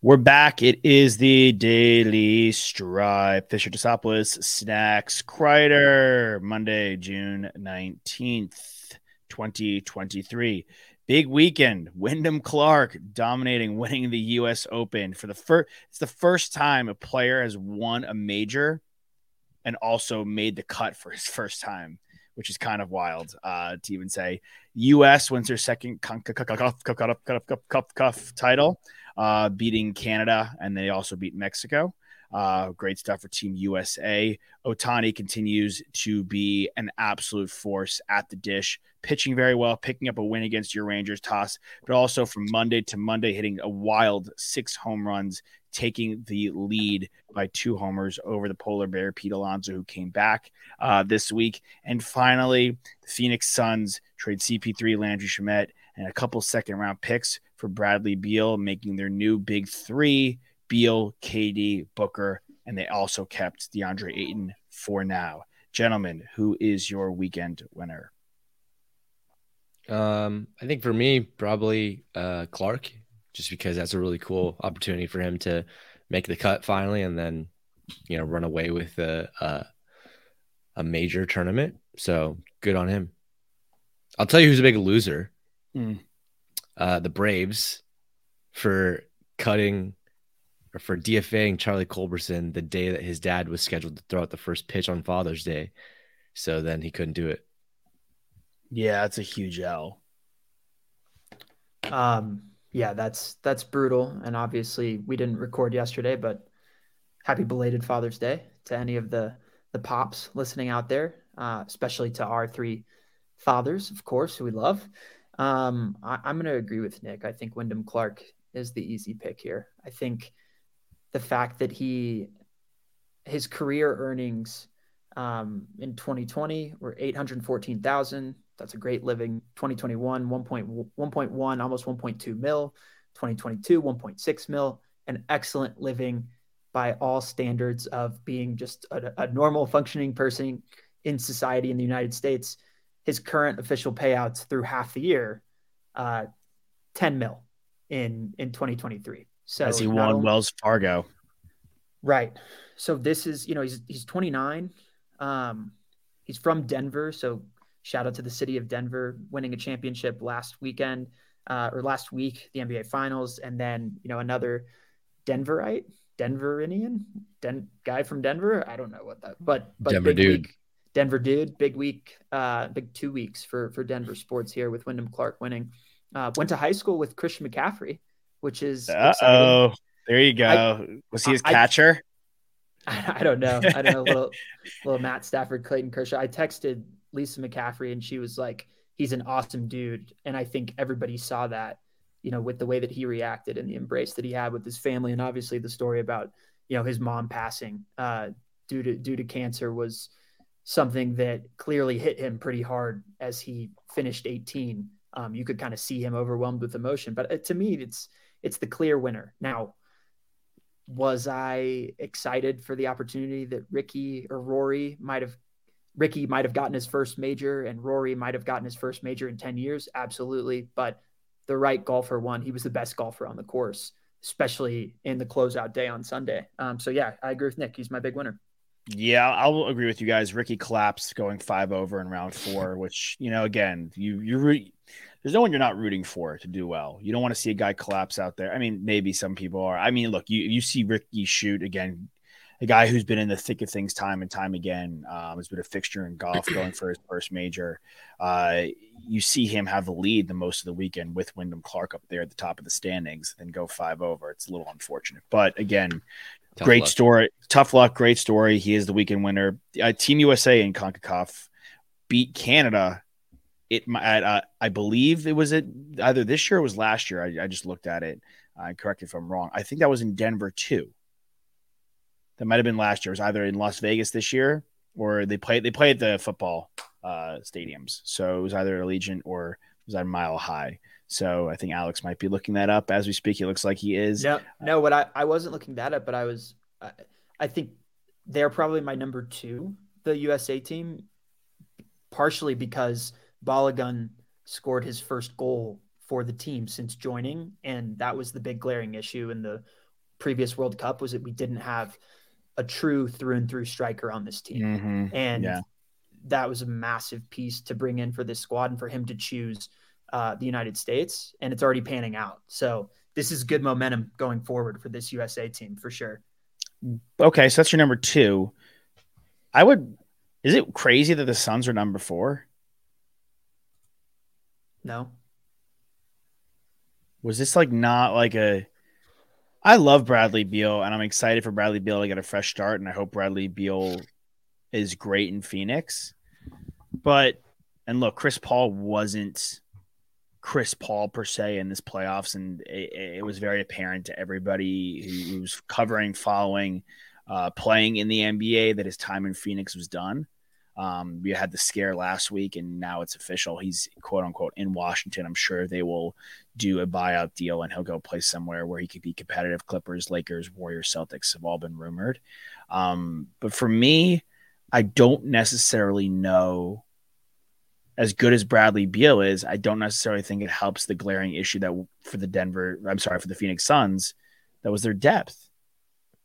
We're back. It is the Daily Stripe. Fisher Desopoulos, Snacks, Kreider, Monday, June 19th, 2023. Big weekend. Wyndham Clark dominating, winning the U.S. Open for the first. It's the first time a player has won a major and also made the cut for his first time, which is kind of wild uh, to even say. U.S. wins their second cuff title uh, beating Canada, and they also beat Mexico. Uh, great stuff for Team USA. Ohtani continues to be an absolute force at the dish, pitching very well, picking up a win against your Rangers toss, but also from Monday to Monday, hitting a wild six home runs, taking the lead by two homers over the polar bear, Pete Alonso, who came back uh, this week. And finally, the Phoenix Suns trade CP3, Landry Shamet, and a couple second round picks for Bradley Beal, making their new big three Beal, KD, Booker, and they also kept DeAndre Ayton for now. Gentlemen, who is your weekend winner? Um, I think for me, probably uh, Clark, just because that's a really cool opportunity for him to make the cut finally, and then you know run away with a a, a major tournament. So good on him. I'll tell you who's a big loser. Mm uh, the Braves for cutting or for DFAing Charlie Culberson the day that his dad was scheduled to throw out the first pitch on Father's Day. So then he couldn't do it. Yeah, that's a huge L. Um, yeah, that's that's brutal. And obviously we didn't record yesterday, but happy belated Father's Day to any of the the pops listening out there, uh, especially to our three fathers, of course, who we love. Um, I, am going to agree with Nick. I think Wyndham Clark is the easy pick here. I think the fact that he, his career earnings um, in 2020 were 814,000. That's a great living. 2021, 1.1, almost 1.2 mil. 2022, 1.6 mil. An excellent living by all standards of being just a, a normal functioning person in society in the United States his current official payouts through half the year, uh, 10 mil in in 2023. So as he won only, Wells Fargo. Right. So this is, you know, he's he's 29. Um, he's from Denver, so shout out to the city of Denver winning a championship last weekend uh, or last week, the NBA Finals, and then you know another Denverite, Denverian, Den guy from Denver. I don't know what that, but but Denver dude. Week, Denver dude, big week, uh, big two weeks for for Denver sports here with Wyndham Clark winning. Uh, went to high school with Christian McCaffrey, which is oh, there you go. I, Was he his catcher? I, I, don't know. I don't know. Little little Matt Stafford, Clayton Kershaw. I texted Lisa McCaffrey, and she was like, "He's an awesome dude," and I think everybody saw that. You know, with the way that he reacted and the embrace that he had with his family, and obviously the story about you know his mom passing uh, due to due to cancer was something that clearly hit him pretty hard as he finished 18. Um, you could kind of see him overwhelmed with emotion, but uh, to me, it's it's the clear winner. Now, was I excited for the opportunity that Ricky or Rory might have? Ricky might have gotten his first major, and Rory might have gotten his first major in 10 years. Absolutely, but the right golfer won. He was the best golfer on the course, especially in the closeout day on Sunday. Um, so yeah, I agree with Nick. He's my big winner. Yeah, I'll agree with you guys. Ricky collapsed going five over in round four, which you know, again, you you re- there's no one you're not rooting for to do well. You don't want to see a guy collapse out there. I mean, maybe some people are. I mean, look, you you see Ricky shoot again, a guy who's been in the thick of things time and time again. Um, has been a fixture in golf, going for his first major. Uh, you see him have the lead the most of the weekend with Wyndham Clark up there at the top of the standings, and go five over. It's a little unfortunate, but again, Tough great luck. story. Tough luck. Great story. He is the weekend winner. Uh, Team USA in CONCACAF beat Canada. It, uh, I believe it was it either this year or was last year. I, I just looked at it. Uh, correct if I'm wrong. I think that was in Denver too. That might have been last year. It was either in Las Vegas this year or they play they play at the football uh, stadiums. So it was either Allegiant or it was at Mile High. So I think Alex might be looking that up as we speak. It looks like he is. No, no, what I, I wasn't looking that up, but I was I, I think they're probably my number two, the USA team, partially because Balogun scored his first goal for the team since joining, and that was the big glaring issue in the previous World Cup was that we didn't have a true through and through striker on this team, Mm-hmm. and Yeah. that was a massive piece to bring in for this squad and for him to choose uh, the United States, and it's already panning out. So this is good momentum going forward for this USA team for sure. Okay, so that's your number two. I would. Is it crazy that the Suns are number four? No, Was this like not like a? I love Bradley Beal, and I'm excited for Bradley Beal to get a fresh start, and I hope Bradley Beal is great in Phoenix. But and look, Chris Paul wasn't Chris Paul per se in this playoffs, and it, it was very apparent to everybody who, was covering, following, uh, playing in the NBA that his time in Phoenix was done. Um, we had the scare last week, and now it's official. He's quote unquote in Washington. I'm sure they will do a buyout deal, and he'll go play somewhere where he could be competitive. Clippers, Lakers, Warriors, Celtics have all been rumored. Um, but for me, I don't necessarily know. As good as Bradley Beal is, I don't necessarily think it helps the glaring issue that for the Denver, I'm sorry, for the Phoenix Suns, that was their depth.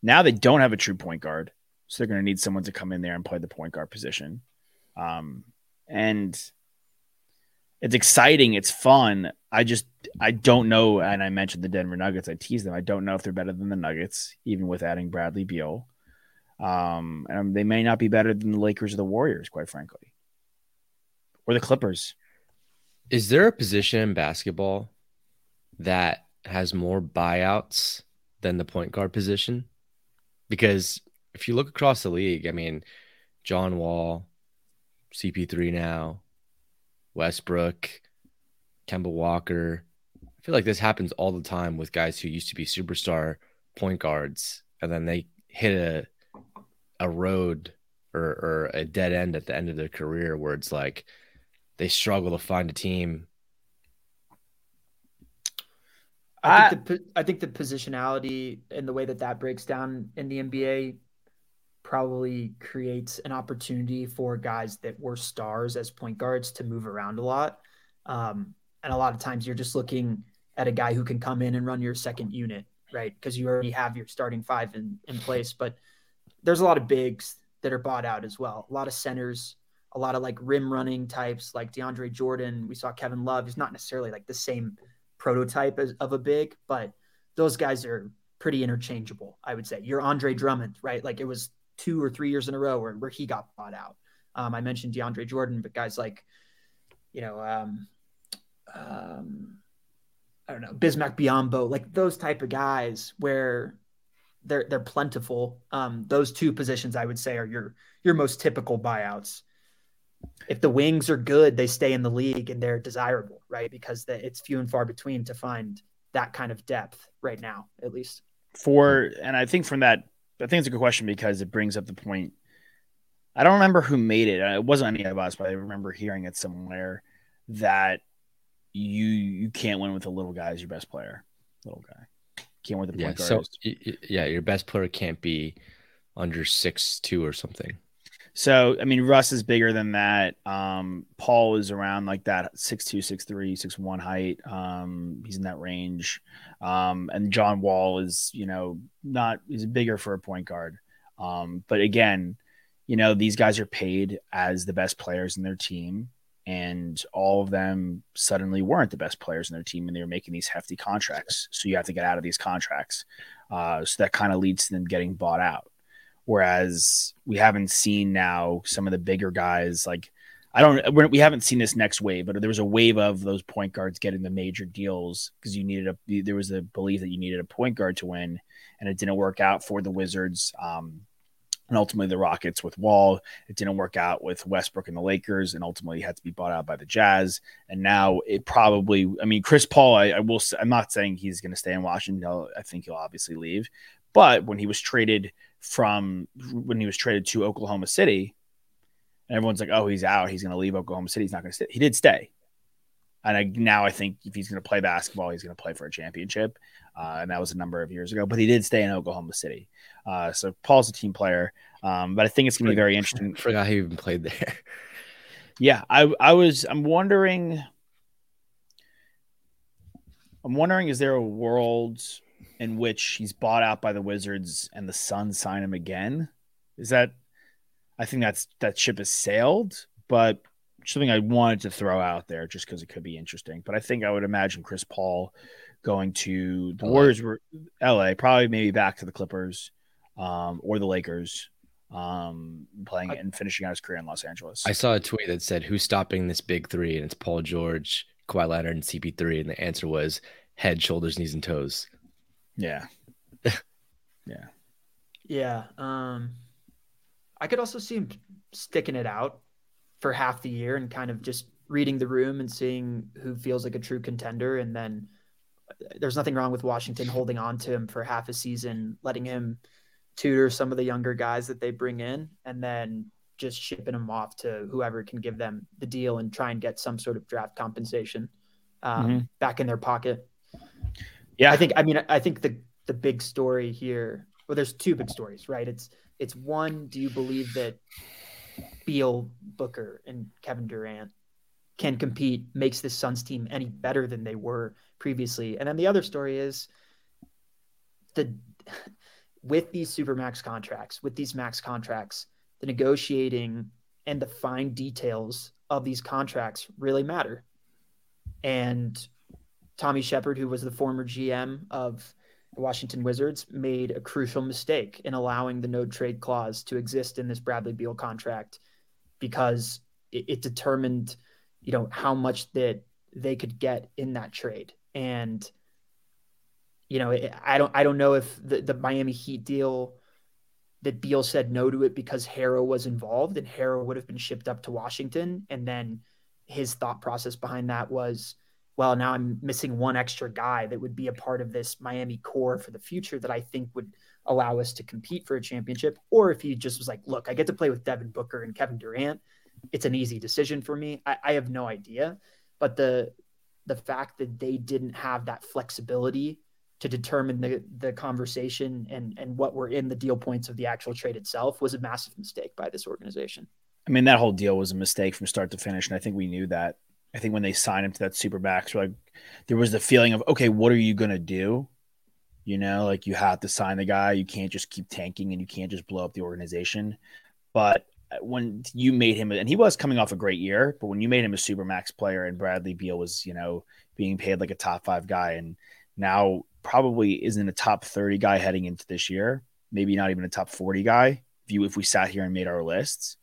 Now they don't have a true point guard. So they're going to need someone to come in there and play the point guard position. Um, and it's exciting. It's fun. I just, I don't know. And I mentioned the Denver Nuggets. I tease them. I don't know if they're better than the Nuggets, even with adding Bradley Beal. Um, and they may not be better than the Lakers or the Warriors, quite frankly, or the Clippers. Is there a position in basketball that has more buyouts than the point guard position? Because if you look across the league, I mean, John Wall, CP3 now, Westbrook, Kemba Walker. I feel like this happens all the time with guys who used to be superstar point guards and then they hit a a road or, or a dead end at the end of their career where it's like they struggle to find a team. I think the I think the positionality and the way that that breaks down in the NBA probably creates an opportunity for guys that were stars as point guards to move around a lot. Um, and a lot of times you're just looking at a guy who can come in and run your second unit, right? Because you already have your starting five in, in place. But there's a lot of bigs that are bought out as well. A lot of centers, a lot of like rim running types like DeAndre Jordan. We saw Kevin Love. He's not necessarily like the same prototype as, of a big, but those guys are pretty interchangeable, I would say. You're Andre Drummond, right? Like it was two or three years in a row where, where he got bought out. Um, I mentioned DeAndre Jordan, but guys like, you know, um, um, I don't know, Bismack Biyombo, like those type of guys where they're they're plentiful. Um, those two positions I would say are your your most typical buyouts. If the wings are good, they stay in the league and they're desirable, right? Because the, it's few and far between to find that kind of depth right now, at least. For and I think from that, I think it's a good question because it brings up the point. I don't remember who made it. It wasn't any of us, but I remember hearing it somewhere that you you can't win with a little guy as your best player. Little guy can't win with the Yeah. point guard. So as- y- y- yeah, your best player can't be under six two or something. So, I mean, Russ is bigger than that. Um, Paul is around like that 6'2, 6'3, 6'1 height. Um, he's in that range. Um, and John Wall is, you know, not, he's bigger for a point guard. Um, but again, you know, these guys are paid as the best players in their team. And all of them suddenly weren't the best players in their team and they were making these hefty contracts. So you have to get out of these contracts. Uh, so that kind of leads to them getting bought out. Whereas we haven't seen now some of the bigger guys like I don't we're, we haven't seen this next wave, but there was a wave of those point guards getting the major deals because you needed a there was a belief that you needed a point guard to win, and it didn't work out for the Wizards. Um, and ultimately the Rockets with Wall. It didn't work out with Westbrook and the Lakers, and ultimately had to be bought out by the Jazz. And now it probably, I mean, Chris Paul. I, I will. I'm not saying he's going to stay in Washington. I'll, I think he'll obviously leave, But when he was traded from when he was traded to Oklahoma City, and everyone's like, "Oh, he's out. He's going to leave Oklahoma City. He's not going to stay." He did stay, and I, now I think if he's going to play basketball, he's going to play for a championship. Uh, and that was a number of years ago. But he did stay in Oklahoma City. Uh, so Paul's a team player, um, but I think it's going to be very interesting. Forgot he even played there. Yeah, I I was I'm wondering. I'm wondering, is there a world in which he's bought out by the Wizards and the Suns sign him again? Is that? I think that's that ship has sailed, but something I wanted to throw out there just because it could be interesting. But I think I would imagine Chris Paul going to the LA. Warriors, were LA, probably maybe back to the Clippers um, or the Lakers, um, playing I- and finishing out his career in Los Angeles. I saw a tweet that said, "Who's stopping this big three? And it's Paul George, Kawhi Leonard, and CP3. And the answer was head, shoulders, knees, and toes. Yeah, yeah. Yeah. Um, I could also see him sticking it out for half the year and kind of just reading the room and seeing who feels like a true contender. And then uh, there's nothing wrong with Washington holding on to him for half a season, letting him tutor some of the younger guys that they bring in, and then just shipping him off to whoever can give them the deal and try and get some sort of draft compensation um, Mhm. back in their pocket. Yeah, I think I mean I think the the big story here well there's two big stories, right? It's it's one, do you believe that Beal, Booker, and Kevin Durant can compete, makes this Suns team any better than they were previously? And then the other story is the with these supermax contracts, with these max contracts, the negotiating and the fine details of these contracts really matter. And Tommy Sheppard, who was the former GM of the Washington Wizards, made a crucial mistake in allowing the no trade clause to exist in this Bradley Beal contract because it, it determined, you know, how much that they could get in that trade. And you know, I don't I don't know if the, the Miami Heat deal that Beal said no to it because Herro was involved and Herro would have been shipped up to Washington. And then his thought process behind that was, well, now I'm missing one extra guy that would be a part of this Miami core for the future that I think would allow us to compete for a championship. Or if he just was like, look, I get to play with Devin Booker and Kevin Durant. It's an easy decision for me. I, I have no idea. But the the fact that they didn't have that flexibility to determine the the conversation and and what were in the deal points of the actual trade itself was a massive mistake by this organization. I mean, that whole deal was a mistake from start to finish, and I think we knew that. I think when they signed him to that super max, like there was the feeling of, okay, what are you gonna do? You know, like you have to sign the guy. You can't just keep tanking, and you can't just blow up the organization. But when you made him, and he was coming off a great year, but when you made him a super max player, and Bradley Beal was, you know, being paid like a top five guy, and now probably isn't a top thirty guy heading into this year, maybe not even a top forty guy. If you if we sat here and made our lists,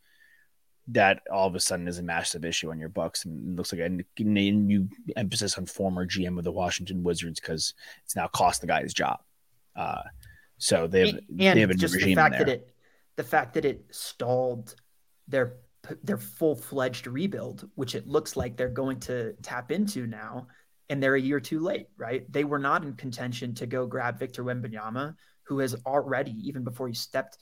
that all of a sudden is a massive issue on your Bucks, and it looks like a new emphasis on former GM of the Washington Wizards because it's now cost the guy his job. Uh, so they have, and, they have a new just the fact there. that it the fact that it stalled their their full fledged rebuild, which it looks like they're going to tap into now, and they're a year too late, right? They were not in contention to go grab Victor Wembanyama, who has already, even before he stepped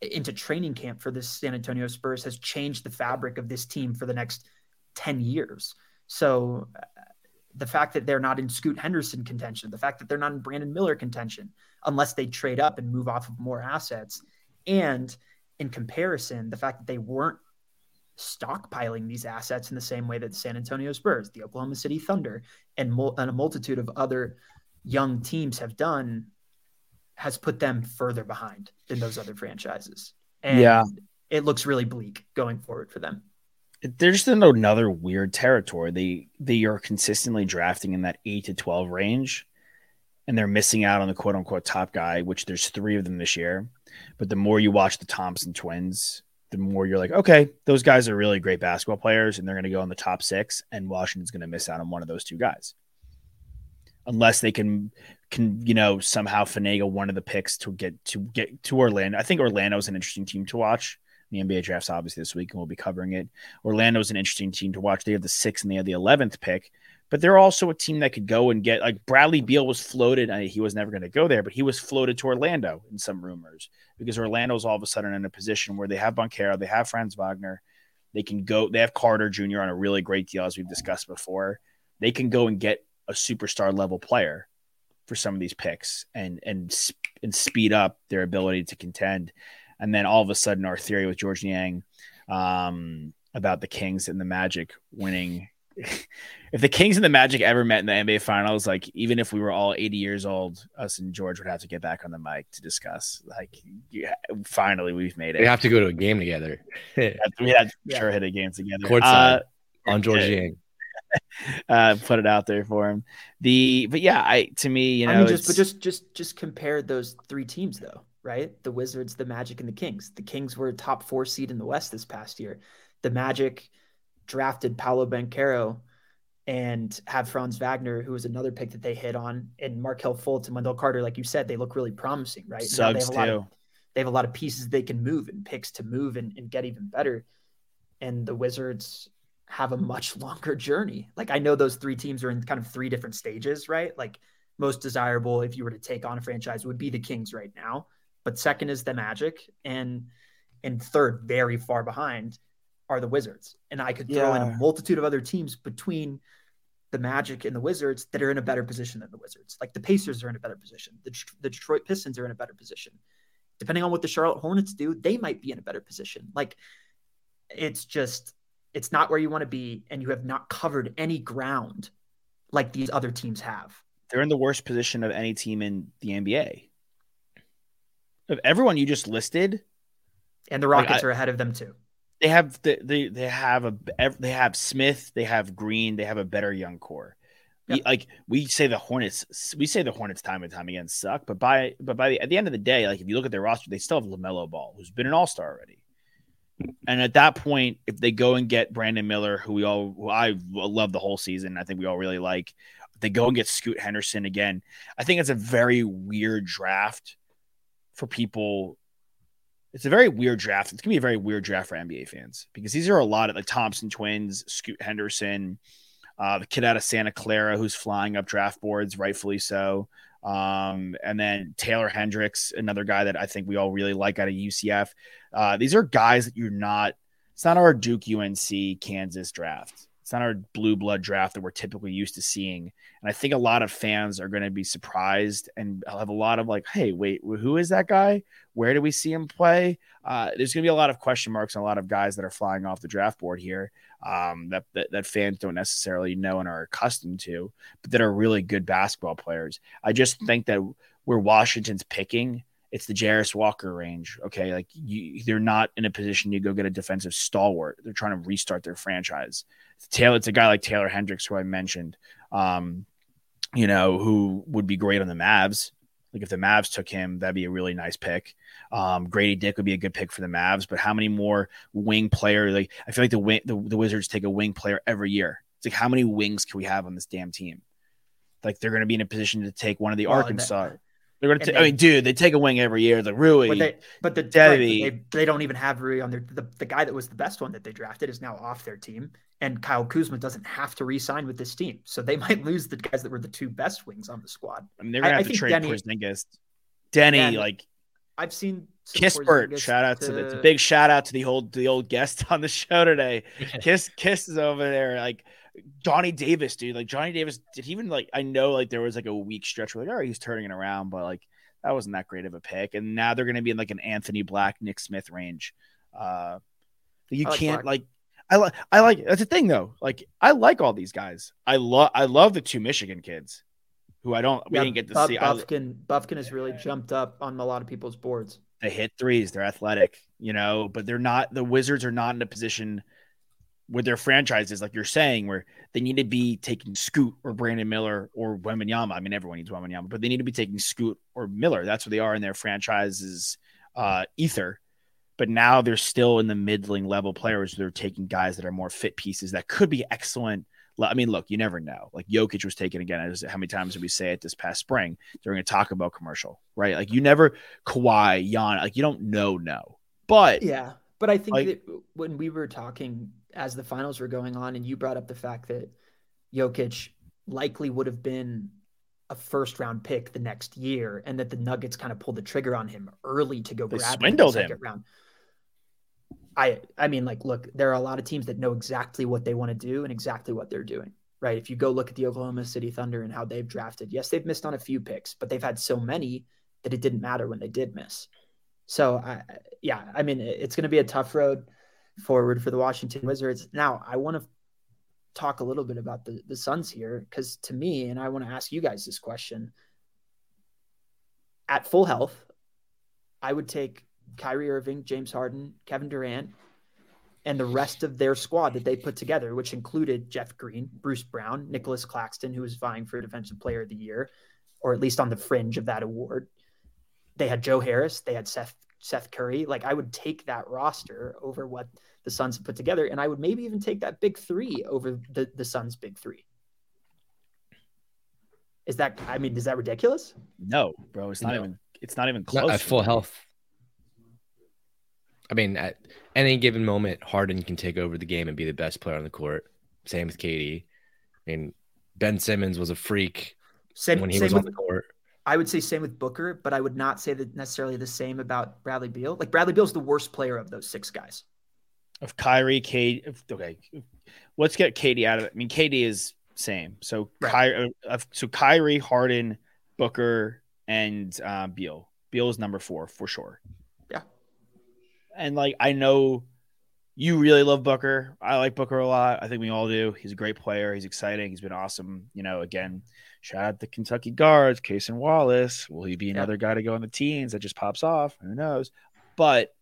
into training camp for this San Antonio Spurs, has changed the fabric of this team for the next 10 years. So uh, the fact that they're not in Scoot Henderson contention, the fact that they're not in Brandon Miller contention, unless they trade up and move off of more assets, and in comparison, the fact that they weren't stockpiling these assets in the same way that the San Antonio Spurs, the Oklahoma City Thunder, and, mul- and a multitude of other young teams have done has put them further behind than those other franchises. And Yeah. it looks really bleak going forward for them. they're just in another weird territory. They they are consistently drafting in that eight to twelve range, and they're missing out on the quote unquote top guy, which there's three of them this year. But the more you watch the Thompson twins, the more you're like, okay, those guys are really great basketball players, and they're going to go in the top six, and Washington's going to miss out on one of those two guys, unless they can can you know somehow finagle one of the picks to get to get to Orlando. I think Orlando is an interesting team to watch. The NBA draft's obviously this week, and we'll be covering it. Orlando's an interesting team to watch. They have the sixth and they have the eleventh pick, but they're also a team that could go and get like Bradley Beal was floated. I mean, he was never going to go there, but he was floated to Orlando in some rumors because Orlando's all of a sudden in a position where they have Banchero, they have Franz Wagner, they can go, they have Carter Jr. on a really great deal, as we've discussed before. They can go and get a superstar level player for some of these picks and and and speed up their ability to contend. And then all of a sudden, our theory with George Yang um, about the Kings and the Magic winning if the Kings and the Magic ever met in the NBA Finals, like even if we were all 80 years old, us and George would have to get back on the mic to discuss. Like, yeah, finally, we've made it. We have to go to a game together. we had yeah. sure hit a game together. Courtside uh, on Georges Niang. uh, put it out there for him. The but yeah, I to me, you know, I mean, just but just just just compare those three teams though, right? The Wizards, the Magic, and the Kings. The Kings were a top four seed in the West this past year. The Magic drafted Paolo Banchero and have Franz Wagner, who was another pick that they hit on, and Markelle Fultz and Wendell Carter, like you said, they look really promising, right? Suggs they have too. Of, they have a lot of pieces they can move and picks to move and, and get even better. And the Wizards have a much longer journey. Like I know those three teams are in kind of three different stages, right? Like most desirable if you were to take on a franchise would be the Kings right now, but second is the Magic and and third very far behind are the Wizards. And I could throw yeah. in a multitude of other teams between the Magic and the Wizards that are in a better position than the Wizards. Like the Pacers are in a better position. The, the Detroit Pistons are in a better position. Depending on what the Charlotte Hornets do, they might be in a better position. Like it's just, it's not where you want to be, and you have not covered any ground like these other teams have. They're in the worst position of any team in the NBA. Of everyone you just listed, and the Rockets like I, are ahead of them too they have the, they they have a they have Smith, they have Green, they have a better young core. Yep. like we say the Hornets, we say the Hornets time and time again suck, but by but by the at the end of the day, like if you look at their roster, they still have LaMelo Ball, who's been an All Star already. And at that point, if they go and get Brandon Miller, who we all who I love the whole season, I think we all really like. they go and get Scoot Henderson again. I think it's a very weird draft for people it's a very weird draft. It's gonna be a very weird draft for NBA fans because these are a lot of the Thompson twins, Scoot Henderson, uh, the kid out of Santa Clara who's flying up draft boards, rightfully so. Um, and then Taylor Hendricks, another guy that I think we all really like out of UCF. Uh, these are guys that you're not. It's not our Duke, UNC, Kansas draft. It's not our blue blood draft that we're typically used to seeing. And I think a lot of fans are going to be surprised and have a lot of like, hey, wait, who is that guy? Where do we see him play? Uh, there's going to be a lot of question marks and a lot of guys that are flying off the draft board here um, that, that, that fans don't necessarily know and are accustomed to, but that are really good basketball players. I just think that where Washington's picking it's the Jarace Walker range. Okay. Like you, they're not in a position to go get a defensive stalwart. They're trying to restart their franchise. Taylor, it's a guy like Taylor Hendricks, who I mentioned, um, you know, who would be great on the Mavs. Like if the Mavs took him, that'd be a really nice pick. Um, Grady Dick would be a good pick for the Mavs, but how many more wing player? Like I feel like the, wing, the the Wizards take a wing player every year. It's like how many wings can we have on this damn team? Like they're going to be in a position to take one of the well, Arkansas. They're gonna. T- they, I mean, dude, they take a wing every year. The Rui, but, they, but the Debbie, they, they, don't even have Rui on their. The, the guy that was the best one that they drafted is now off their team, and Kyle Kuzma doesn't have to re-sign with this team, so they might lose the guys that were the two best wings on the squad. I mean, they're gonna have I, to trade Deni, Porzingis. Deni, like I've seen Kispert. Shout out to, to the it's a big shout out to the old the old guest on the show today. Kiss Kiss is over there, like Johnny Davis, dude. Like Johnny Davis, did he even like? I know like there was like a week stretch where like, all right, he's turning it around, but like that wasn't that great of a pick. And now they're going to be in like an Anthony Black, Nick Smith range. Uh, you like can't Black. like. I like. I like. That's the thing though. Like I like all these guys. I love. I love the two Michigan kids, who I don't. Yeah, we didn't get to Buff, see. Bufkin. Bufkin has really jumped up on a lot of people's boards. They hit threes. They're athletic, you know, but they're not. The Wizards are not in a position with their franchises, like you're saying, where they need to be taking Scoot or Brandon Miller or Wembanyama. I mean, everyone needs Wembanyama, but they need to be taking Scoot or Miller. That's what they are in their franchises uh, ether. But now they're still in the middling level players. They're taking guys that are more fit pieces that could be excellent. I mean, look, you never know. Like Jokic was taken again. How many times did we say it this past spring during a Taco Bell commercial, right? Like you never Kawhi, Jan, like you don't know, no. But yeah, but I think like, that when we were talking as the finals were going on, and you brought up the fact that Jokic likely would have been a first round pick the next year, and that the Nuggets kind of pulled the trigger on him early to go grab swindled him, in the him. round. I I mean, like, look, there are a lot of teams that know exactly what they want to do and exactly what they're doing. Right. If you go look at the Oklahoma City Thunder and how they've drafted, yes, they've missed on a few picks, but they've had so many that it didn't matter when they did miss. So I yeah, I mean, it's going to be a tough road forward for the Washington Wizards. Now, I want to talk a little bit about the the Suns here because to me, and I want to ask you guys this question. At full health, I would take Kyrie Irving, James Harden, Kevin Durant, and the rest of their squad that they put together, which included Jeff Green, Bruce Brown, Nicholas Claxton, who was vying for Defensive Player of the Year, or at least on the fringe of that award. They had Joe Harris, they had Seth Seth Curry. Like I would take that roster over what the Suns have put together, and I would maybe even take that big three over the the Suns' big three. Is that? I mean, is that ridiculous? No, bro, it's not No. even. It's not even Not close. at full health. I mean, at any given moment, Harden can take over the game and be the best player on the court. Same with KD. I mean, Ben Simmons was a freak Same, when he same was with, on the court. I would say same with Booker, but I would not say that necessarily the same about Bradley Beal. Like Bradley Beal's the worst player of those six guys. of Kyrie, Kate. Okay, let's get KD out of it. I mean, KD is same. So Right. Kyrie, uh, so Kyrie, Harden, Booker, and uh, Beal. Beal is number four for sure. Yeah. And like I know you really love Booker. I like Booker a lot. I think we all do. He's a great player. He's exciting. He's been awesome. You know, again, shout out the Kentucky guards, Case and Wallace. Will he be another guy to go in the teens that just pops off? Who knows? But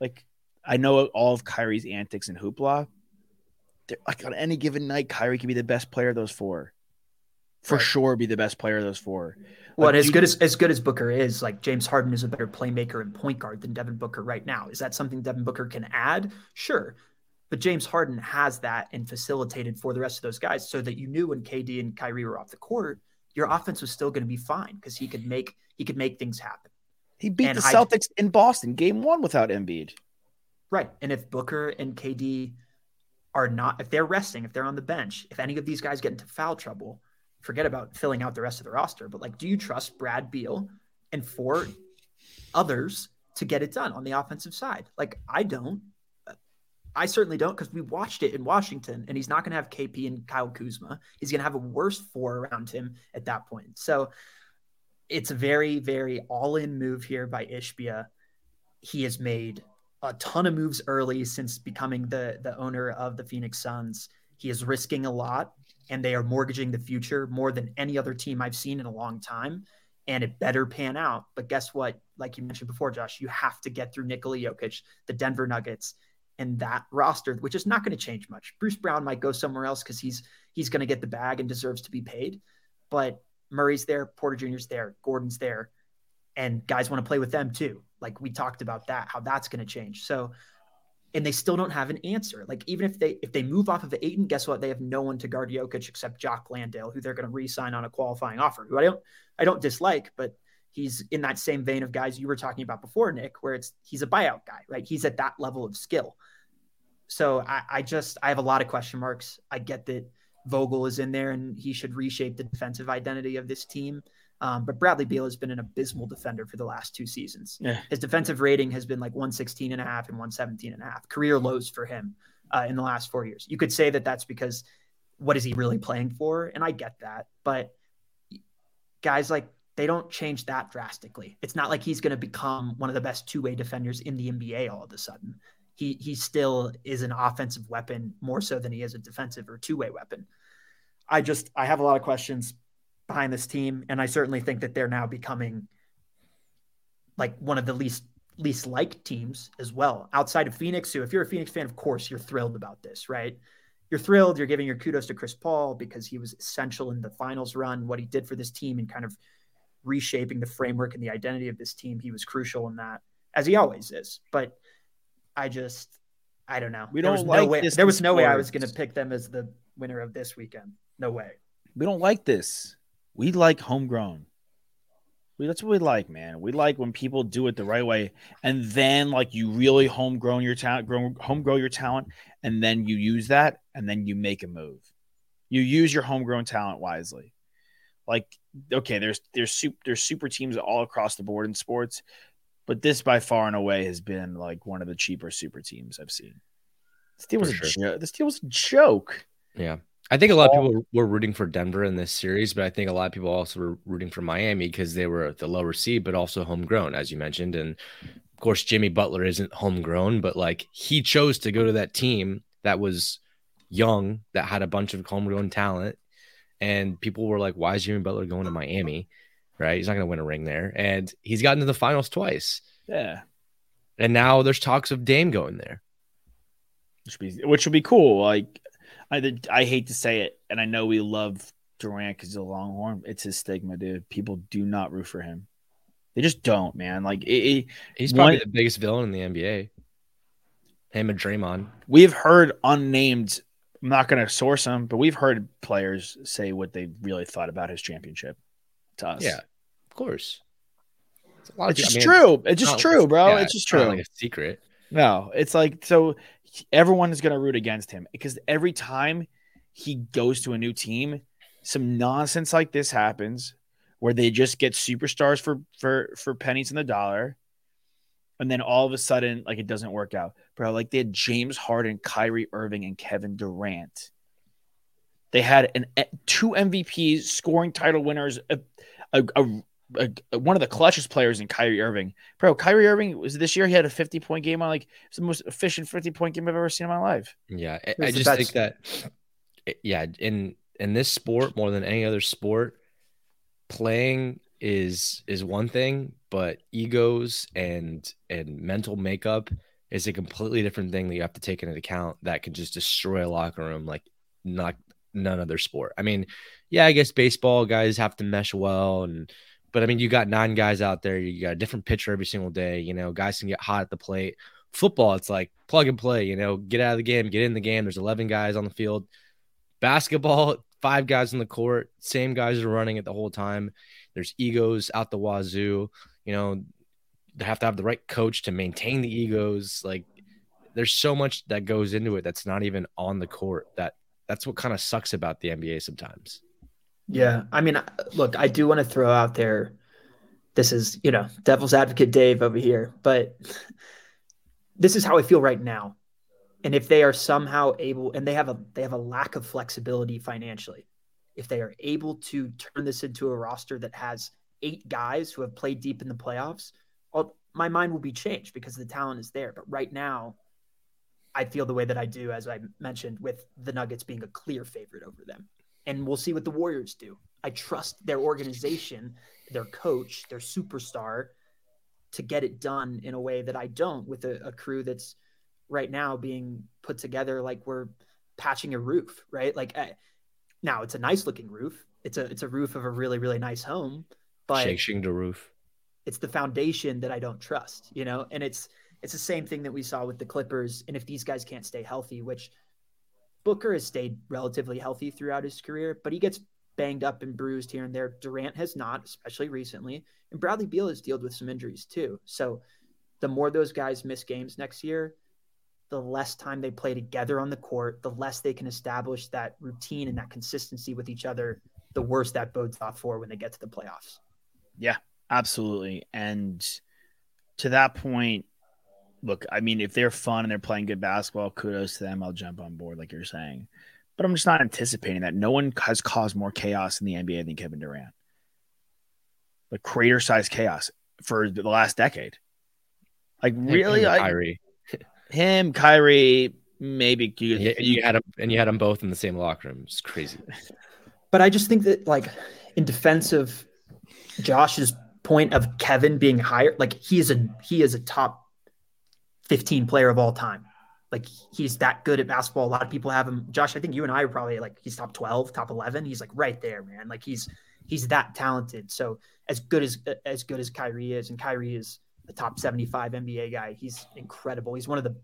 like I know all of Kyrie's antics and hoopla. They're- Like on any given night, Kyrie can be the best player of those four. For Right. sure, be the best player of those four. Well, Like, as good as as good as Booker is, like James Harden is a better playmaker and point guard than Devin Booker right now. Is that something Devin Booker can add? Sure. But James Harden has that and facilitated for the rest of those guys so that you knew when KD and Kyrie were off the court, your offense was still going to be fine because he could make he could make things happen. He beat And the I- Celtics in Boston, game one without Embiid. Right. And if Booker and KD are not, if they're resting, if they're on the bench, if any of these guys get into foul trouble, forget about filling out the rest of the roster. But like, do you trust Brad Beal and four others to get it done on the offensive side? Like, I don't. I certainly don't because we watched it in Washington and he's not going to have KP and Kyle Kuzma. He's going to have a worse four around him at that point. So it's a very, very all in move here by Ishbia. He has made a ton of moves early since becoming the the owner of the Phoenix Suns. He is risking a lot, and they are mortgaging the future more than any other team I've seen in a long time. And it better pan out. But guess what? Like you mentioned before, Josh, you have to get through Nikola Jokic, the Denver Nuggets, and that roster, which is not going to change much. Bruce Brown might go somewhere else because he's he's going to get the bag and deserves to be paid. But Murray's there, Porter Jr.'s there, Gordon's there, and guys want to play with them too. Like we talked about that, how that's going to change. So, and they still don't have an answer. Like even if they if they move off of Ayton, guess what? They have no one to guard Jokic except Jock Landale, who they're going to re-sign on a qualifying offer. Who I don't I don't dislike, but he's in that same vein of guys you were talking about before, Nick, where it's he's a buyout guy, right? He's at that level of skill. So I, I just I have a lot of question marks. I get that Vogel is in there and he should reshape the defensive identity of this team. Um, but Bradley Beal has been an abysmal defender for the last two seasons. Yeah. His defensive rating has been like 116 and a half and 117 and a half, career lows for him uh, in the last four years. You could say that that's because what is he really playing for? And I get that. But guys like they don't change that drastically. It's not like he's going to become one of the best two way defenders in the NBA all of a sudden. He, he still is an offensive weapon more so than he is a defensive or two way weapon. I just, I have a lot of questions behind this team. And I certainly think that they're now becoming like one of the least least liked teams as well outside of Phoenix. So if you're a Phoenix fan, of course you're thrilled about this, right? You're thrilled. You're giving your kudos to Chris Paul because he was essential in the finals run. What he did for this team and kind of reshaping the framework and the identity of this team, he was crucial in that, as he always is. But I just, I don't know. We there don't was like no way. this There was no way I was going to pick them as the winner of this weekend. No way. We don't like this. We like homegrown. We, that's what we like, man. We like when people do it the right way, and then like you really homegrown your talent, grow, home grow your talent, and then you use that, and then you make a move. You use your homegrown talent wisely. Like, okay, there's there's super there's super teams all across the board in sports, but this by far and away has been like one of the cheaper super teams I've seen. This deal was a sure. jo- this deal was a joke. Yeah. I think a lot of people were rooting for Denver in this series, but I think a lot of people also were rooting for Miami because they were the lower seed, but also homegrown, as you mentioned. And of course, Jimmy Butler isn't homegrown, but like he chose to go to that team that was young, that had a bunch of homegrown talent. And people were like, why is Jimmy Butler going to Miami? Right. He's not going to win a ring there. And he's gotten to the finals twice. Yeah, And now there's talks of Dame going there. which would be which would be cool. Like, I I hate to say it, and I know we love Durant because he's a Longhorn. It's his stigma, dude. People do not root for him. They just don't, man. Like, it, it, He's probably One- the biggest villain in the NBA. Him and Draymond. we've heard unnamed. I'm not going to source them, but we've heard players say what they really thought about his championship to us. Yeah, of course. It's, a lot of it's pe- I just mean, true. It's just true, bro. yeah, it's just not true. like a secret. No, it's like so everyone is going to root against him because every time he goes to a new team, some nonsense like this happens where they just get superstars for for for pennies in the dollar. And then all of a sudden, like it doesn't work out, bro. Like they had James Harden, Kyrie Irving, and Kevin Durant. They had an eh, two MVPs, scoring title winners, a, a, a, a- one of the clutchest players in Kyrie Irving. Bro, Kyrie Irving was this year. He had a 50 point game on like it's the most efficient 50 point game I've ever seen in my life. Yeah, I, I just best- think that, yeah, in in this sport more than any other sport, playing is is one thing, but egos and and mental makeup is a completely different thing that you have to take into account. That can just destroy a locker room like not none other sport. I mean, yeah, I guess baseball guys have to mesh well and. But I mean, you got nine guys out there. You got a different pitcher every single day. You know, guys can get hot at the plate. Football it's like plug and play you know get out of the game get in the game. There's 11 guys on the field. Basketball five guys on the court. Same guys are running it the whole time. There's egos out the wazoo. You know they have to have the right coach to maintain the egos. Like there's so much that goes into it that's not even on the court that that's what kind of sucks about the nba sometimes Yeah, mm-hmm. I mean, look, I do want to throw out there. This is, you know, devil's advocate Dave over here, but this is how I feel right now. And if they are somehow able, and they have a they have a lack of flexibility financially, if they are able to turn this into a roster that has eight guys who have played deep in the playoffs, well, my mind will be changed because the talent is there. But right now, I feel the way that I do, as I mentioned, with the Nuggets being a clear favorite over them and we'll see what the Warriors do. I trust their organization, their coach, their superstar to get it done in a way that I don't with a, a crew that's right now being put together like we're patching a roof, right? Like I, now it's a nice looking roof. It's a it's a roof of a really really nice home, but shaking the roof it's the foundation that I don't trust, you know? And it's it's the same thing that we saw with the Clippers. And if these guys can't stay healthy, which Booker has stayed relatively healthy throughout his career, but he gets banged up and bruised here and there. Durant has not, especially recently. And Bradley Beal has dealt with some injuries too. So the more those guys miss games next year, the less time they play together on the court, the less they can establish that routine and that consistency with each other, the worse that bodes off for when they get to the playoffs. Yeah, absolutely. And to that point, look, I mean, if they're fun and they're playing good basketball, kudos to them. I'll jump on board, like you're saying. But I'm just not anticipating that. No one has caused more chaos in the NBA than Kevin Durant. Like crater sized chaos for the last decade. Like really, Him and like Kyrie. him, Kyrie, maybe you, And you, you had them and you had them both in the same locker room it's crazy But I just think that, like, in defense of Josh's point of Kevin being higher, like he is a he is a top fifteen player of all time. Like he's that good at basketball. A lot of people have him. Josh, I think you and I are probably like he's top twelve, top eleven. He's like right there, man. Like he's he's that talented. So as good as as good as Kyrie is, and Kyrie is a top seventy five NBA guy. He's incredible. He's one of the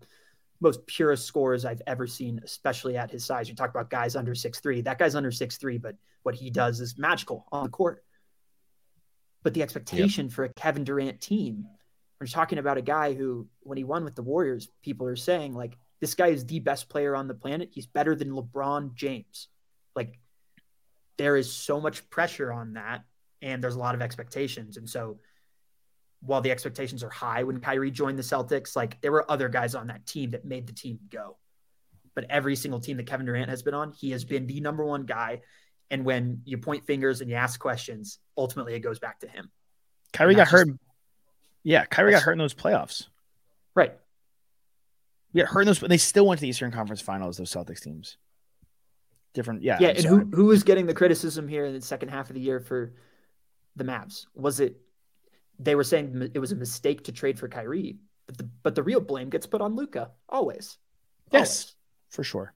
most purest scorers I've ever seen, especially at his size. You talk about guys under six three. That guy's under six three, but what he does is magical on the court. But the expectation for a Kevin Durant team, we're talking about a guy who, when he won with the Warriors, people are saying like this guy is the best player on the planet. He's better than LeBron James. Like there is so much pressure on that, and there's a lot of expectations. And so while the expectations are high when Kyrie joined the Celtics, like there were other guys on that team that made the team go. But every single team that Kevin Durant has been on, he has been the number one guy. And when you point fingers and you ask questions, ultimately it goes back to him. Kyrie got That's hurt. Yeah, Kyrie got hurt in those playoffs. Right. Got hurt in those, but they still went to the Eastern Conference Finals. Those Celtics teams. Different, yeah. Yeah. I'm and sorry. who, who was getting the criticism here in the second half of the year for the Mavs? Was it they were saying it was a mistake to trade for Kyrie, but the but the real blame gets put on Luka always. Yes, for sure,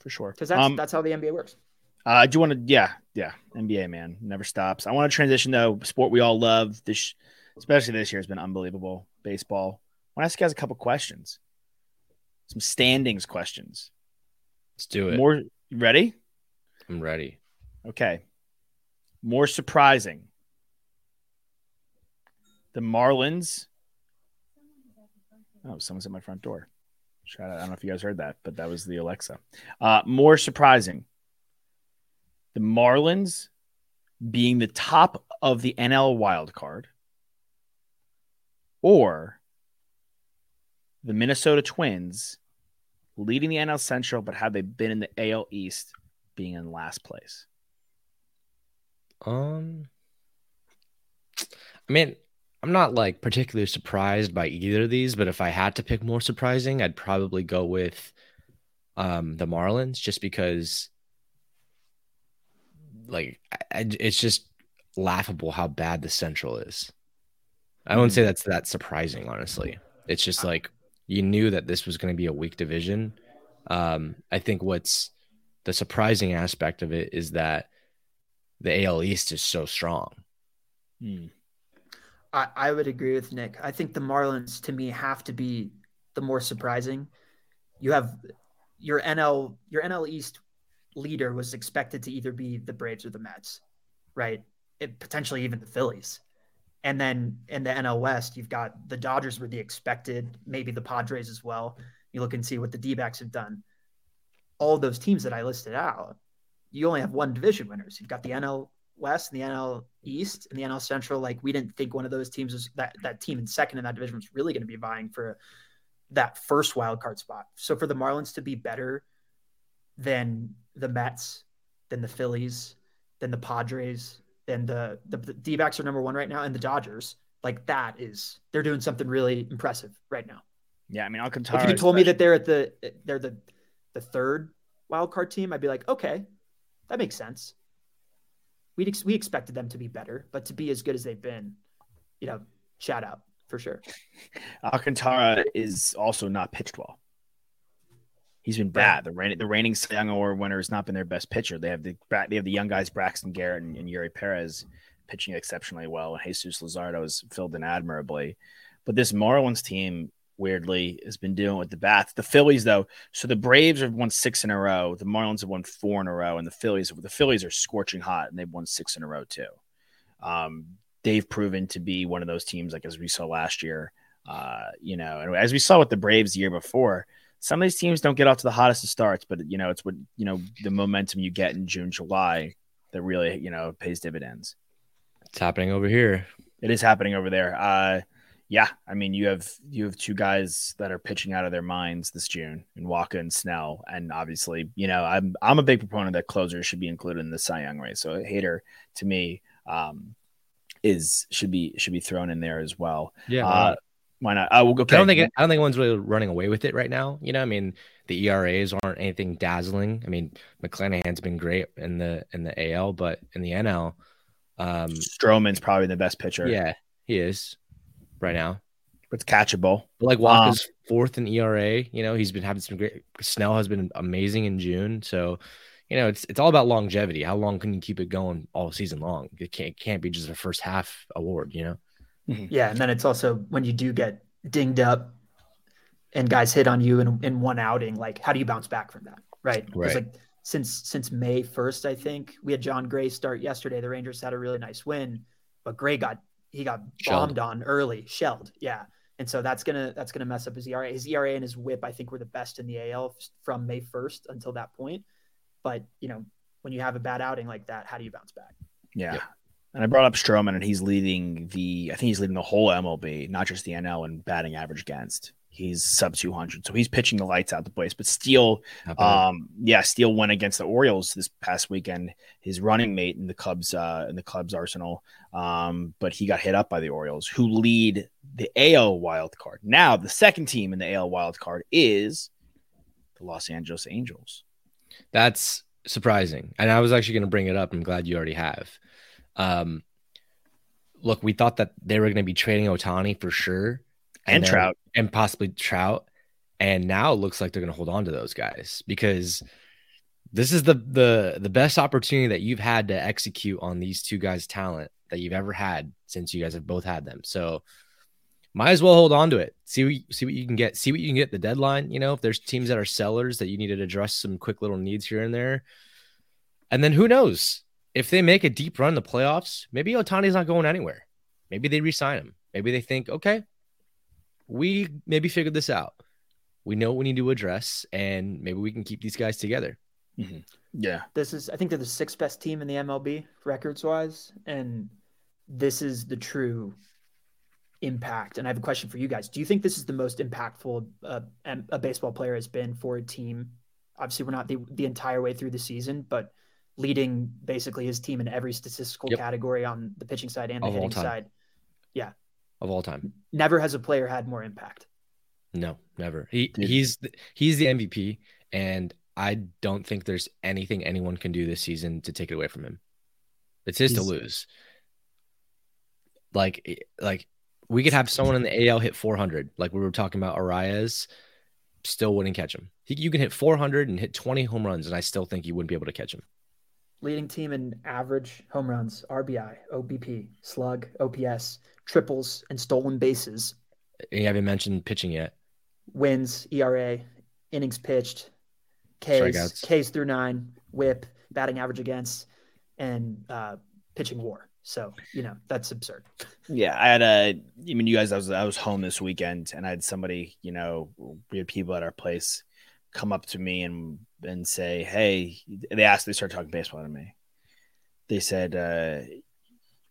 for sure. Because that's Um, that's how the NBA works. Uh, do want to, yeah, yeah. NBA man never stops. I want to transition though. Sport we all love. This, especially this year, has been unbelievable. Baseball. I want to ask you guys a couple questions. Some standings questions. Let's do it. More you ready? I'm ready. Okay. More surprising. The Marlins. Oh, someone's at my front door. Shout out. I don't know if you guys heard that, but that was the Alexa. Uh, more surprising. The Marlins being the top of the NL wild card or the Minnesota Twins leading the NL Central, but have they been in the AL East being in last place? Um, I mean, I'm not like particularly surprised by either of these, but if I had to pick more surprising, I'd probably go with um the Marlins just because like I- it's just laughable how bad the Central is. I wouldn't say mm. that's that surprising, honestly. It's just uh, like you knew that this was going to be a weak division. Um, I think what's the surprising aspect of it is that the AL East is so strong. Hmm. I, I would agree with Nick. I think the Marlins to me have to be the more surprising. You have your NL your NL East leader was expected to either be the Braves or the Mets, right? It, potentially even the Phillies. And then in the NL West, you've got the Dodgers were the expected, maybe the Padres as well. You look and see what the D backs have done. All those teams that I listed out, you only have one division winners. You've got the NL West and the NL East and the NL Central. Like we didn't think one of those teams was that that team in second in that division was really going to be vying for that first wild card spot. So for the Marlins to be better than the Mets, than the Phillies, than the Padres, than the the, the D-backs are number one right now, and the Dodgers, like that is they're doing something really impressive right now. Yeah, I mean Alcantara. If you told me that they're at the they're the the third wild card team, I'd be like, okay, that makes sense. We ex- we expected them to be better, but to be as good as they've been, you know, shout out for sure. Alcantara is also not pitched well. He's been bad. The reigning the reigning Cy Young Award winner has not been their best pitcher. They have the they have the young guys Braxton Garrett and, and Eury Perez pitching exceptionally well, and Jesus Luzardo has filled in admirably. But this Marlins team weirdly has been doing with the bats. The Phillies though, so the Braves have won six in a row. The Marlins have won four in a row, and the Phillies the Phillies are scorching hot, and they've won six in a row too. Um, they've proven to be one of those teams, like as we saw last year. Uh, you know, and as we saw with the Braves the year before, some of these teams don't get off to the hottest of starts, but you know, it's what you know the momentum you get in June, July that really you know pays dividends. It's happening over here. It is happening over there. Uh, yeah, I mean, you have you have two guys that are pitching out of their minds this June, in Walker and Snell, and obviously, you know, I'm I'm a big proponent that closers should be included in the Cy Young race. So a Hader to me um, is should be should be thrown in there as well. Yeah. Uh, why not? Uh, we'll go. I don't think I don't think anyone's really running away with it right now. You know, I mean, the ERAs aren't anything dazzling. I mean, McClanahan's been great in the in the AL, but in the NL, um, Stroman's probably the best pitcher. yeah, he is right now. it's catchable. But like Walker's fourth in ERA. You know, he's been having some great. Snell has been amazing in June. So, you know, it's it's all about longevity. How long can you keep it going all season long? It can't it can't be just a first half award. You know. Mm-hmm. Yeah, and then it's also when you do get dinged up and guys hit on you in, in one outing, like how do you bounce back from that? Right. 'Cause, Right. Like since since May first, I think we had Jon Gray start yesterday. The Rangers had a really nice win, but Gray got he got Shelled. bombed on early, shelled. Yeah. And so that's gonna that's gonna mess up his ERA. His ERA and his whip, I think, were the best in the AL from May 1st until that point. But you know, when you have a bad outing like that, how do you bounce back? Yeah. Yep. And I brought up Stroman, and he's leading the. I think he's leading the whole MLB, not just the NL, in batting average against. He's sub 200, so he's pitching the lights out the place. But Steele, um, yeah, Steele went against the Orioles this past weekend. His running mate in the Cubs, uh, in the Cubs arsenal, um, but he got hit up by the Orioles, who lead the AL wild card. Now, the second team in the AL wild card is the Los Angeles Angels. That's surprising. And I was actually going to bring it up. I'm glad you already have. Um, look, we thought that they were going to be trading Ohtani for sure, And then- Trout. and possibly Trout. And now it looks like they're going to hold on to those guys because this is the the the best opportunity that you've had to execute on these two guys' talent that you've ever had since you guys have both had them. So might as well hold on to it. See what, see what you can get. See what you can get the deadline. You know, if there's teams that are sellers that you need to address some quick little needs here and there. And then who knows if they make a deep run in the playoffs? Maybe Ohtani's not going anywhere. Maybe they resign him. Maybe they think, okay, we maybe figured this out. We know what we need to address, and maybe we can keep these guys together. Yeah. This is, I think they're the sixth best team in the MLB records wise, and this is the true impact. And I have a question for you guys: Do you think this is the most impactful uh, a baseball player has been for a team? Obviously, we're not the, the entire way through the season, but leading basically his team in every statistical Yep. category on the pitching side and the Of hitting side. Yeah. Of all time, Never has a player had more impact. no, never. He Dude. he's the, he's the MVP, and I don't think there's anything anyone can do this season to take it away from him. It's his to lose. Like eh, like we could have someone in the AL hit 400, like we were talking about Arraez, still wouldn't catch him. He, you can hit 400 and hit 20 home runs, and I still think you wouldn't be able to catch him. Leading team in average home runs, RBI, OBP, slug, OPS, triples, and stolen bases. And you haven't mentioned pitching yet. wins, ERA, innings pitched, Ks, Strikeouts. Ks through nine, whip, batting average against, and uh, pitching war. So, you know, that's absurd. Yeah, I had a. I mean, you guys. I was I was home this weekend, and I had somebody. You know, we had people at our place come up to me and and say, "Hey," they asked. They started talking baseball to me. They said, uh,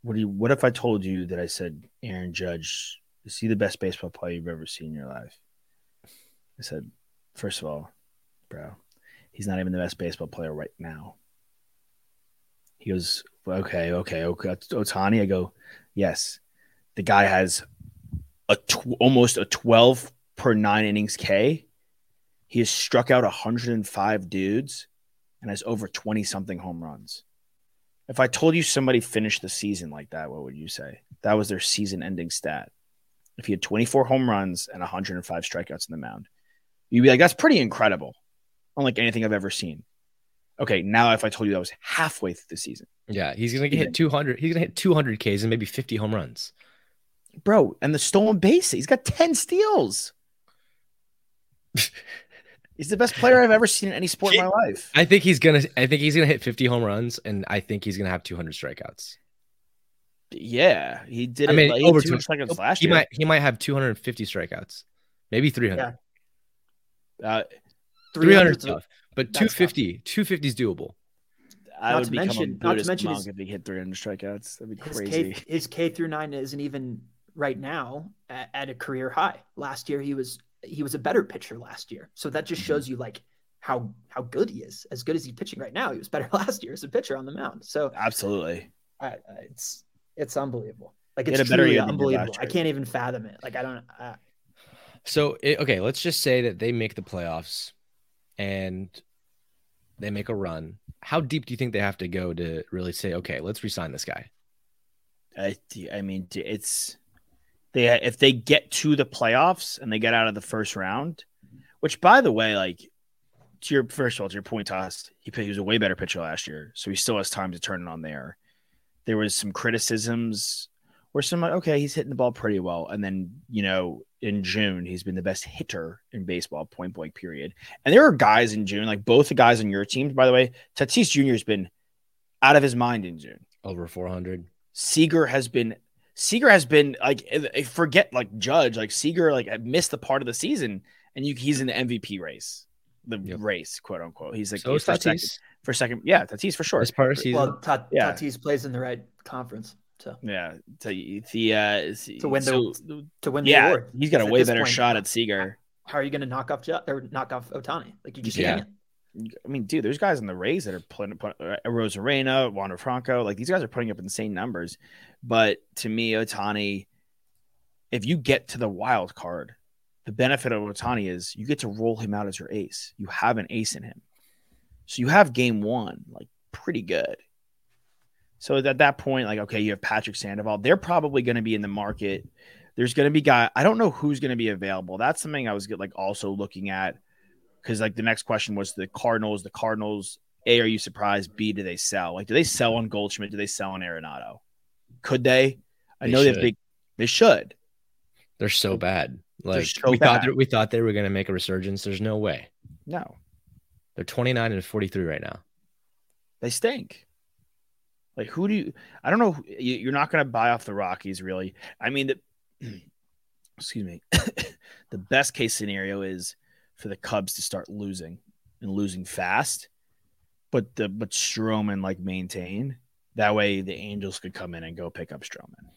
"What do you? What if I told you that I said Aaron Judge is he the best baseball player you've ever seen in your life?" I said, first of all, bro, he's not even the best baseball player right now." He goes, "Okay, okay, okay." Ohtani, I go, "Yes." The guy has a tw- almost a 12 per nine innings K. He has struck out 105 dudes and has over 20 something home runs. If I told you somebody finished the season like that, what would you say? That was their season ending stat. If he had 24 home runs and 105 strikeouts in the mound, you'd be like, that's pretty incredible. Unlike anything I've ever seen. Okay, now if I told you that was halfway through the season, Yeah, he's gonna Even- hit 200. He's gonna hit 200 Ks and maybe 50 home runs. bro, and the stolen base, he's got 10 steals. he's the best player I've ever seen in any sport in my life. I think he's gonna. I think he's gonna hit 50 home runs, and I think he's gonna have 200 strikeouts. Yeah, he did. I it mean, like over two two- seconds last year. He year. might. He might have 250 strikeouts, maybe 300. Yeah. Uh, 300 's a- tough, but that's tough. 250. 250 is doable. I Not would to mention- not to Buddhist mention monk his- if he hit 300 strikeouts. That'd be His crazy. K, his K through nine isn't even right now at, at a career high. Last year he was he was a better pitcher last year, so that Mm-hmm. just shows you like how how good he is. As good as he's pitching right now, he was better last year as a pitcher on the mound. So Absolutely. I, I- it's it's unbelievable. Like it's had a better truly year than he did unbelievable. I can't even fathom it. Like I don't. Uh, So it, okay, let's just say that they make the playoffs, and they make a run. How deep do you think they have to go to really say, okay, let's resign this guy? I, I mean, it's they if they get to the playoffs and they get out of the first round, which by the way, like to your first of all, to your point, Toss, he, he was a way better pitcher last year, so he still has time to turn it on there. There was some criticisms where some like, okay, he's hitting the ball pretty well, and then you know in June he's been the best hitter in baseball, point blank period. And there are guys in June, like both the guys on your teams, by the way, Tatis Jr. has been out of his mind in June. Over 400. Seager has been Seager has been like forget like Judge like Seager like missed the part of the season and you he's in the MVP race the Yep. race quote unquote he's like So is for second, for second. Yeah, Tatis for sure. This part of season. Well, Ta- Yeah. Tatis plays in the right conference, so Yeah, to, the uh, To win the- so- to win the yeah, award. he's got a way better point, shot at Seager. How are you going to knock off Jo- or knock off Ohtani? Like you just Yeah. can't. I mean, dude, there's guys in the Rays that are putting put, uh, Arozarena, Wander Franco, like these guys are putting up insane numbers. But to me, Ohtani, if you get to the wild card, the benefit of Ohtani is you get to roll him out as your ace. You have an ace in him, so you have game one like pretty good. So at that point, like okay, you have Patrick Sandoval. They're probably going to be in the market. There's going to be guy. I don't know who's going to be available. That's something I was like also looking at because like the next question was the Cardinals. The Cardinals, A, are you surprised? B, do they sell? Like, do they sell on Goldschmidt? Do they sell on Arenado? Could they? I They know they have should. big. They should. They're so bad. Like so we bad. thought, we thought they were going to make a resurgence. There's no way. No, They're 29 and 43 right now. they stink. Like, who do you? I don't know. You- You're not going to buy off the Rockies, really. I mean, the excuse me. the best case scenario is for the Cubs to start losing and losing fast, but the but Stroman like maintain. That way, the Angels could come in and go pick up Stroman.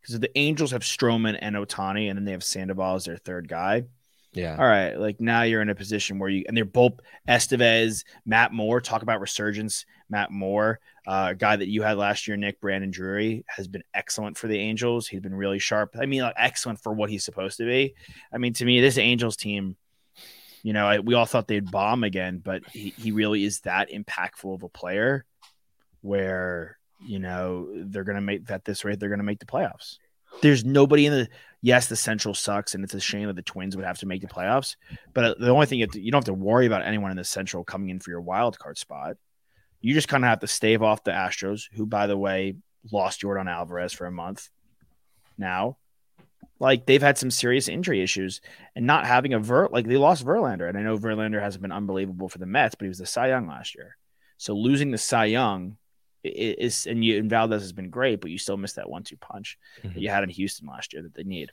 Because if the Angels have Stroman and Ohtani, and then they have Sandoval as their third guy, Yeah. all right, like now you're in a position where you and they're both Estevez, Matt Moore. Talk about resurgence. Matt Moore, uh, a guy that you had last year, Nick Brandon Drury, has been excellent for the Angels. He's been really sharp. I mean, like excellent for what he's supposed to be. I mean, to me, this Angels team, you know, I, we all thought they'd bomb again, but he, he really is that impactful of a player where you know they're gonna make at this rate they're gonna make the playoffs. There's nobody in the yes, the Central sucks, and it's a shame that the Twins would have to make the playoffs. But the only thing you, to, you don't have to worry about anyone in the Central coming in for your wild card spot. You just kind of have to stave off the Astros, who, by the way, lost Yordan Alvarez for a month. Now, like they've had some serious injury issues, and not having a Ver like they lost Verlander, and I know Verlander hasn't been unbelievable for the Mets, but he was the Cy Young last year. So losing the Cy Young is, and you and Valdez has been great, but you still miss that one-two punch Mhm. that you had in Houston last year that they need.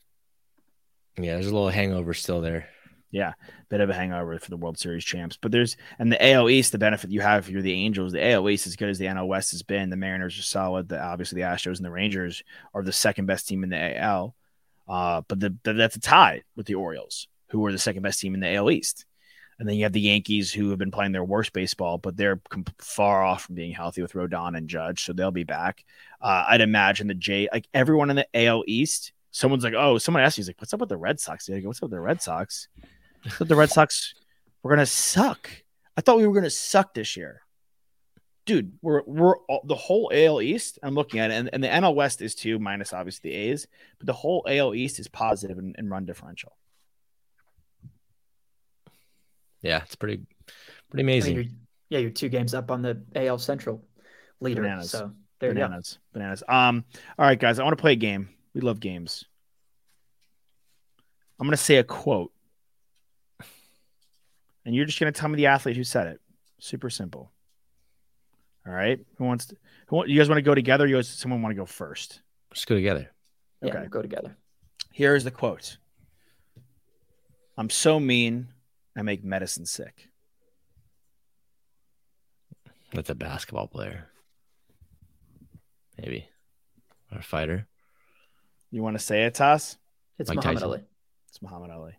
Yeah. There's a little hangover still there. Yeah, bit of a hangover for the World Series champs. But there's and the AL East, the benefit you have if you're the Angels, the AL East is as good as the NL West has been. The Mariners are solid. The obviously the Astros and the Rangers are the second best team in the AL. Uh, but the, the, that's a tie with the Orioles, who are the second best team in the AL East. And then you have the Yankees, who have been playing their worst baseball, but they're far off from being healthy with Rodon and Judge, so they'll be back. Uh, I'd imagine the J, like everyone in the AL East, someone's like, "Oh, someone asked me, he's like, what's up with the Red Sox?" Go, "What's up with the Red Sox?" The Red Sox were gonna suck. I thought we were gonna suck this year, dude. We're we're all, the whole AL East. I'm looking at it, and, and the NL West is too, minus obviously the A's, but the whole AL East is positive in, in run differential. Yeah. It's pretty, pretty I mean, amazing. you're, yeah, you're two games up on the AL Central leader. Bananas. So there you go. bananas, bananas. Um, all right, guys, I want to play a game. We love games. I'm gonna say a quote, and you're just gonna tell me the athlete who said it. Super simple. All right. Who wants to? Who you guys want to go together? You guys, someone want to go first? Let's go together. Yeah, Okay. we'll go together. Here is the quote. I'm so mean, I make medicine sick. That's a basketball player. Maybe. Or a fighter. You want to say it, Toss? It's Mike Muhammad Tyson. Ali. It's Muhammad Ali.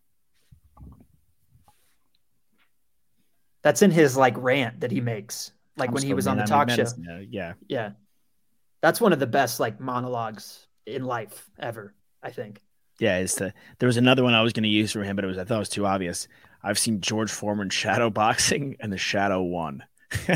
That's in his like rant that he makes, like I'm when he was on the I make talk show. medicine. Yeah, yeah. Yeah, that's one of the best like monologues in life ever. I think. Yeah, it's the there was another one I was going to use for him, but it was I thought it was too obvious. I've seen George Foreman shadow boxing, and the shadow won.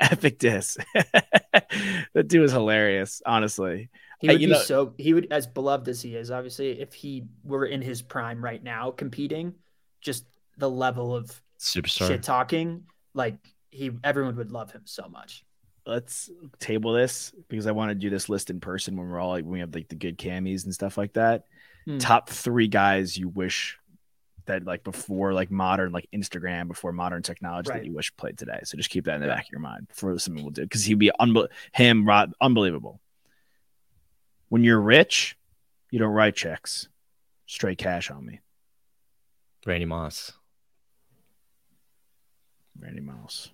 Epic diss. that dude was hilarious, honestly. He Hey, would you be know- so he would as beloved as he is. Obviously, if he were in his prime right now competing, just the level of Superstar. shit talking, like he everyone would love him so much. Let's table this because I want to do this list in person when we're all like when we have like the good camis and stuff like that. Hmm. Top three guys you wish that like before like modern like Instagram before modern technology Right. that you wish played today. So just keep that in the Yeah. back of your mind for something we'll do because he'd be unbe- him Rod, unbelievable. When you're rich, you don't write checks, straight cash on me, Randy Moss. Randy Mouse.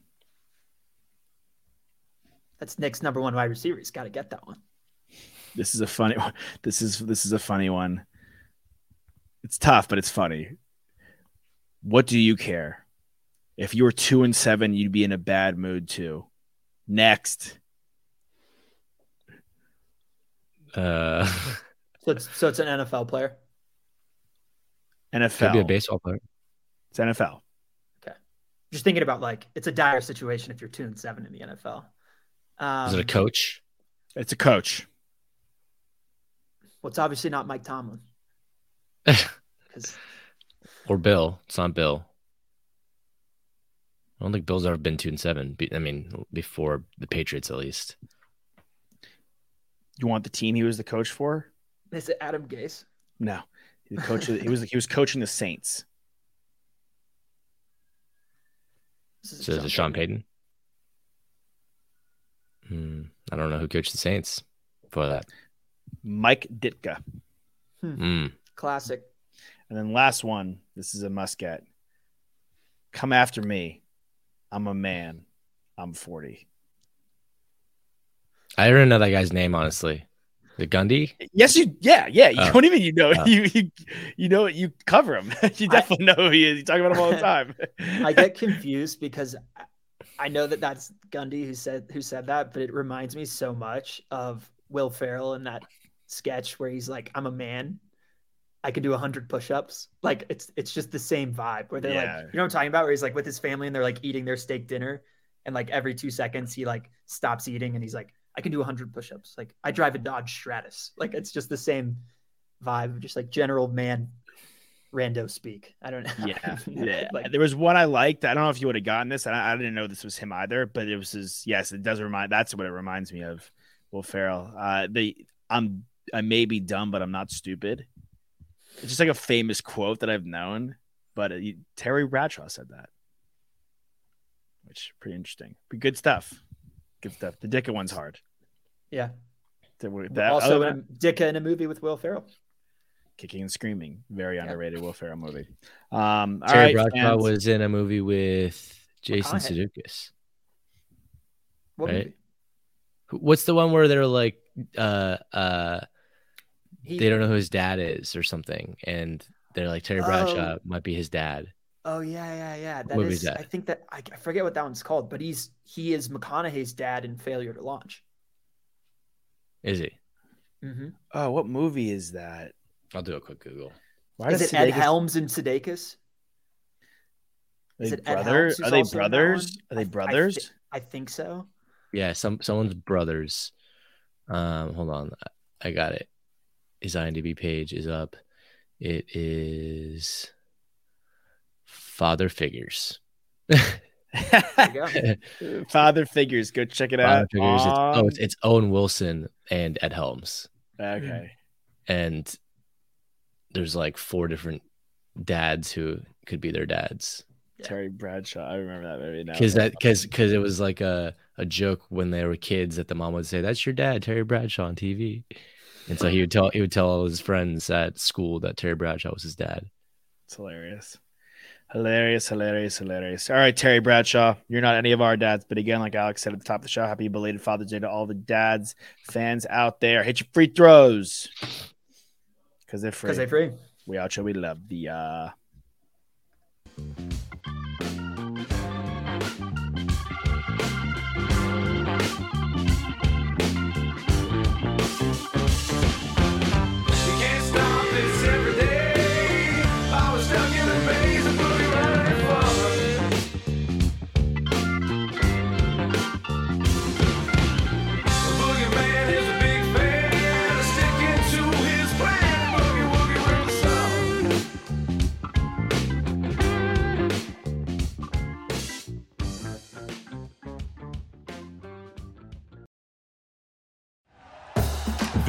That's Nick's number one wide receiver. He's got to get that one. This is a funny one. This is this is a funny one. It's tough, but it's funny. What do you care? If you were two and seven, you'd be in a bad mood too. Next. Uh, So it's so it's an NFL player. NFL. could be a baseball player. It's NFL. Okay. Just thinking about like it's a dire situation if you're two and seven in the NFL. Um, Is it a coach? It's a coach. Well, it's obviously not Mike Tomlin. Because or Bill? It's not Bill. I don't think Bill's ever been two and seven. I mean, before the Patriots, at least. You want the team he was the coach for? is it Adam Gase? No. He was coach he was he was coaching the Saints. This is So is it Sean Payton? Hmm, I don't know who coached the Saints for that. Mike Ditka. Hmm. Classic. And then last one, this is a must get. Come after me. I'm a man. I'm 40. I don't know that guy's name, honestly. The Gundy? Yes, you yeah, yeah. You Oh. don't even you know Oh. you you you know you cover him. you definitely know who he is. You talk about him all the time. I get confused because I- know that that's Gundy who said who said that, but it reminds me so much of Will Ferrell in that sketch where he's like, "I'm a man, I can do hundred push-ups." Like it's it's just the same vibe where they're Yeah. like, you know what I'm talking about? Where he's like with his family and they're like eating their steak dinner, and like every two seconds he like stops eating and he's like, "I can do hundred push-ups." Like I drive a Dodge Stratus. Like it's just the same vibe, of just like general man rando speak. I don't know. yeah, yeah. like there was one I liked. I don't know if you would have gotten this. I, I didn't know this was him either, but it was his. Yes, it does remind. That's what it reminds me of. Will Ferrell. Uh, the I'm I may be dumb, but I'm not stupid. It's just like a famous quote that I've known. But uh, Terry Bradshaw said that, which pretty interesting. But good stuff. Good stuff. The Ditka one's hard. yeah. That, that- also, other in a, Ditka in a movie with Will Ferrell. Kicking and screaming. Very underrated Will Ferrell movie. Um, all Terry right, Bradshaw fans. was in a movie with Jason McConaughey. Sudeikis. What Right. movie? What's the one where they're like, uh, uh, He, they don't know who his dad is or something, and they're like Terry Oh. Bradshaw might be his dad. Oh yeah, yeah, yeah. That What movie is. is that? I think that I, I forget what that one's called, but he's he is McConaughey's dad in Failure to Launch. Is he? Mm-hmm. Oh, what movie is that? I'll do a quick Google. Why Is does it Ed Helms and Sudeikis? Are is they it Ed brothers? Helms Are they also in that brothers? Are they I- I brothers? I think so. Yeah, some someone's brothers. Um, hold on, I- I got it. His IMDb page is up. It is Father Figures. Go. Father figures. Go check it Father out. Figures. It's, oh, it's, it's Owen Wilson and Ed Helms, okay. and there's like four different dads who could be their dads. Yeah. Terry Bradshaw. I remember that movie now. because that because because it was like a a joke when they were kids that the mom would say that's your dad Terry Bradshaw on TV, and so he would tell he would tell all his friends at school that Terry Bradshaw was his dad. It's hilarious. Hilarious, hilarious, hilarious. All right, Terry Bradshaw, you're not any of our dads, but again, like Alex said at the top of the show, happy belated Father's Day to all the dads, fans out there. Hit your free throws because they're free. Because they're free. We out show. We love the. uh